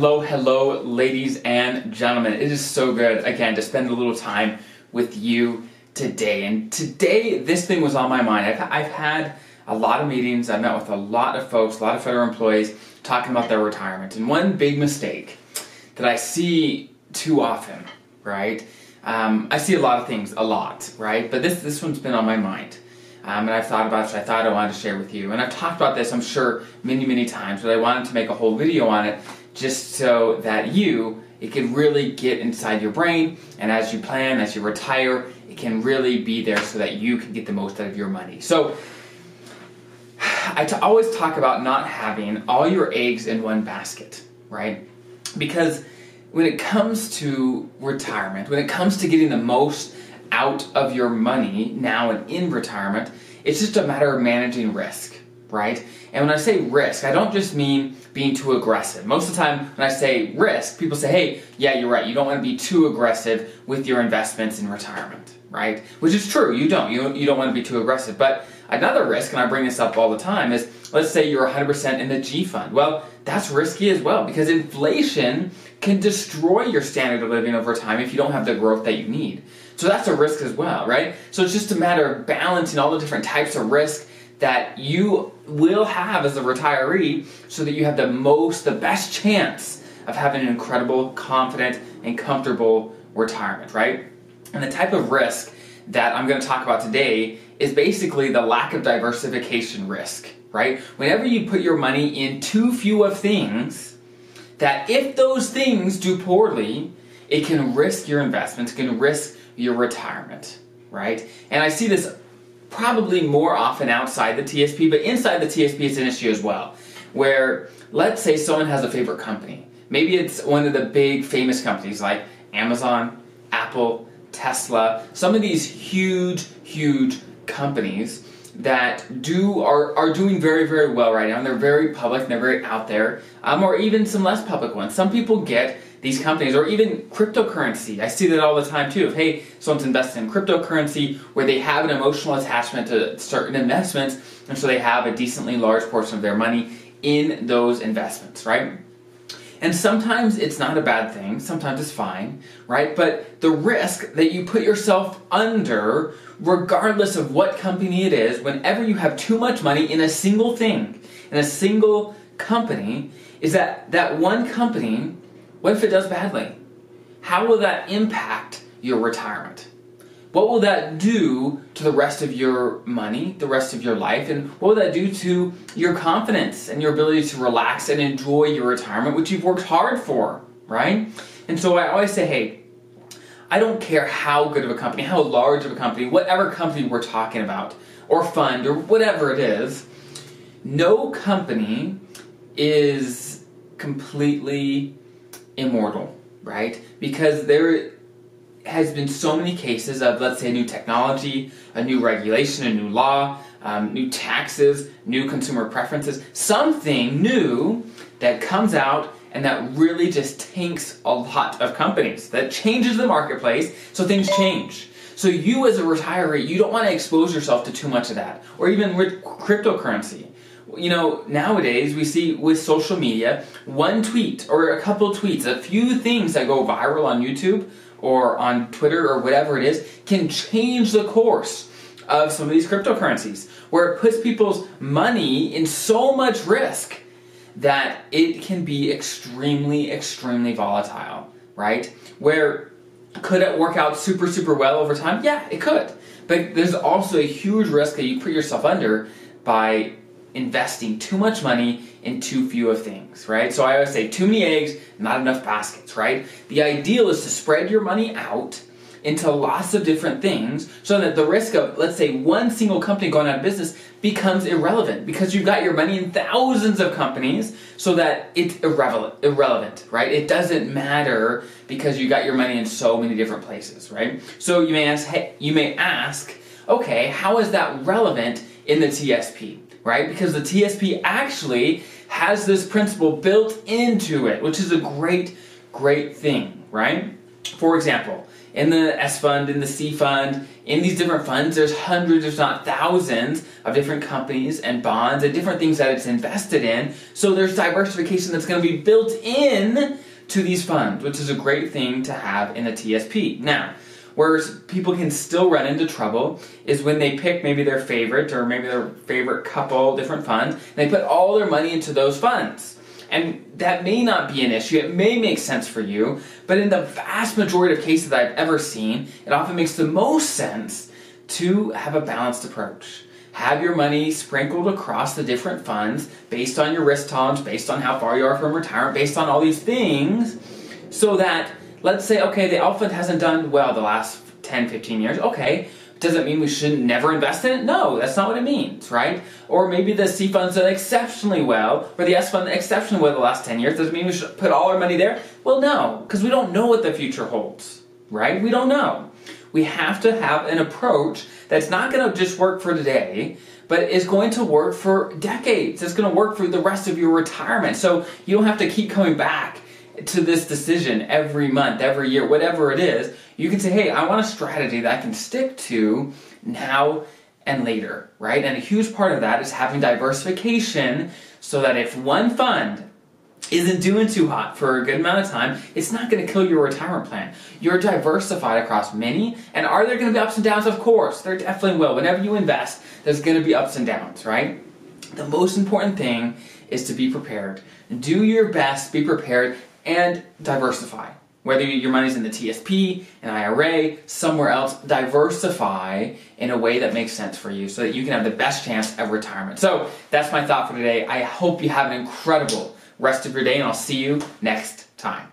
Hello, hello, ladies and gentlemen. It is so good, again, to spend a little time with you today. And today, this thing was on my mind. I've, I've had a lot of meetings, I met with a lot of folks, a lot of federal employees talking about their retirement. And one big mistake that I see too often, right? Um, I see a lot of things, a lot, right? But this, this one's been on my mind. Um, and I've thought about it, so I thought I wanted to share with you. And I've talked about this, I'm sure, many, many times, but I wanted to make a whole video on it just so that you, it can really get inside your brain, and as you plan, as you retire, it can really be there so that you can get the most out of your money. So, I always talk about not having all your eggs in one basket, right? Because when it comes to retirement, when it comes to getting the most out of your money now and in retirement, it's just a matter of managing risk, right? And when I say risk, I don't just mean being too aggressive. Most of the time, when I say risk, people say, hey, yeah, you're right. You don't want to be too aggressive with your investments in retirement, right? Which is true. You don't. You, you don't want to be too aggressive. But another risk, and I bring this up all the time, is let's say you're 100% in the G fund. Well, that's risky as well because inflation can destroy your standard of living over time if you don't have the growth that you need. So that's a risk as well, right? So it's just a matter of balancing all the different types of risk that you will have as a retiree so that you have the most, the best chance of having an incredible, confident, and comfortable retirement, right? And the type of risk that I'm going to talk about today is basically the lack of diversification risk, right? Whenever you put your money in too few of things, that if those things do poorly, it can risk your investments, can risk your retirement, right? And I see this probably more often outside the TSP, but inside the TSP it's an issue as well. Where let's say someone has a favorite company. Maybe it's one of the big famous companies like Amazon, Apple, Tesla, some of these huge, huge companies that do are, are doing very, very well right now, and they're very public and they're very out there, um, or even some less public ones. Some people get these companies, or even cryptocurrency. I see that all the time too. If hey, someone's invested in cryptocurrency where they have an emotional attachment to certain investments, and so they have a decently large portion of their money in those investments, right? And sometimes it's not a bad thing, sometimes it's fine, right? But the risk that you put yourself under, regardless of what company it is, whenever you have too much money in a single thing, in a single company, is that that one company, what if it does badly? How will that impact your retirement? What will that do to the rest of your money, the rest of your life, and what will that do to your confidence and your ability to relax and enjoy your retirement, which you've worked hard for, right? And so I always say, hey, I don't care how good of a company, how large of a company, whatever company we're talking about, or fund, or whatever it is, no company is completely immortal, right? Because there has been so many cases of, let's say, a new technology, a new regulation, a new law, um, new taxes, new consumer preferences, something new that comes out and that really just tanks a lot of companies, that changes the marketplace, so things change. So you as a retiree, you don't want to expose yourself to too much of that, or even with cryptocurrency. You know, nowadays we see with social media, one tweet or a couple tweets, a few things that go viral on YouTube or on Twitter or whatever it is can change the course of some of these cryptocurrencies, where it puts people's money in so much risk that it can be extremely, extremely volatile, right? Where could it work out super, super well over time? Yeah, it could. But there's also a huge risk that you put yourself under by investing too much money in too few of things, right? So I always say too many eggs, not enough baskets, right? The ideal is to spread your money out into lots of different things so that the risk of, let's say, one single company going out of business becomes irrelevant because you've got your money in thousands of companies so that it's irrelevant, irrelevant, right? It doesn't matter because you got your money in so many different places, right? So you may ask, hey, you may ask, okay, how is that relevant in the TSP? right? Because the TSP actually has this principle built into it, which is a great, great thing, right? For example, in the S fund, in the C fund, in these different funds, there's hundreds, if not thousands, of different companies and bonds and different things that it's invested in. So there's diversification that's going to be built in to these funds, which is a great thing to have in a TSP. Now, where people can still run into trouble is when they pick maybe their favorite or maybe their favorite couple different funds, and they put all their money into those funds. And that may not be an issue, it may make sense for you, but in the vast majority of cases that I've ever seen, it often makes the most sense to have a balanced approach. Have your money sprinkled across the different funds based on your risk tolerance, based on how far you are from retirement, based on all these things, so that let's say, okay, the Alpha hasn't done well the last 10, 15 years. Okay, does it mean we should never invest in it? No, that's not what it means, right? Or maybe the C fund's done exceptionally well, or the S fund exceptionally well the last 10 years. Does it mean we should put all our money there? Well, no, because we don't know what the future holds, right? We don't know. We have to have an approach that's not going to just work for today, but is going to work for decades. It's going to work for the rest of your retirement. So you don't have to keep coming back to this decision every month, every year, whatever it is, you can say, hey, I want a strategy that I can stick to now and later, right? And a huge part of that is having diversification so that if one fund isn't doing too hot for a good amount of time, it's not going to kill your retirement plan. You're diversified across many, and are there going to be ups and downs? Of course, there definitely will. Whenever you invest, there's going to be ups and downs, right? The most important thing is to be prepared. Do your best, be prepared, and diversify. Whether your money's in the TSP, an IRA, somewhere else, diversify in a way that makes sense for you so that you can have the best chance of retirement. So that's my thought for today. I hope you have an incredible rest of your day, and I'll see you next time.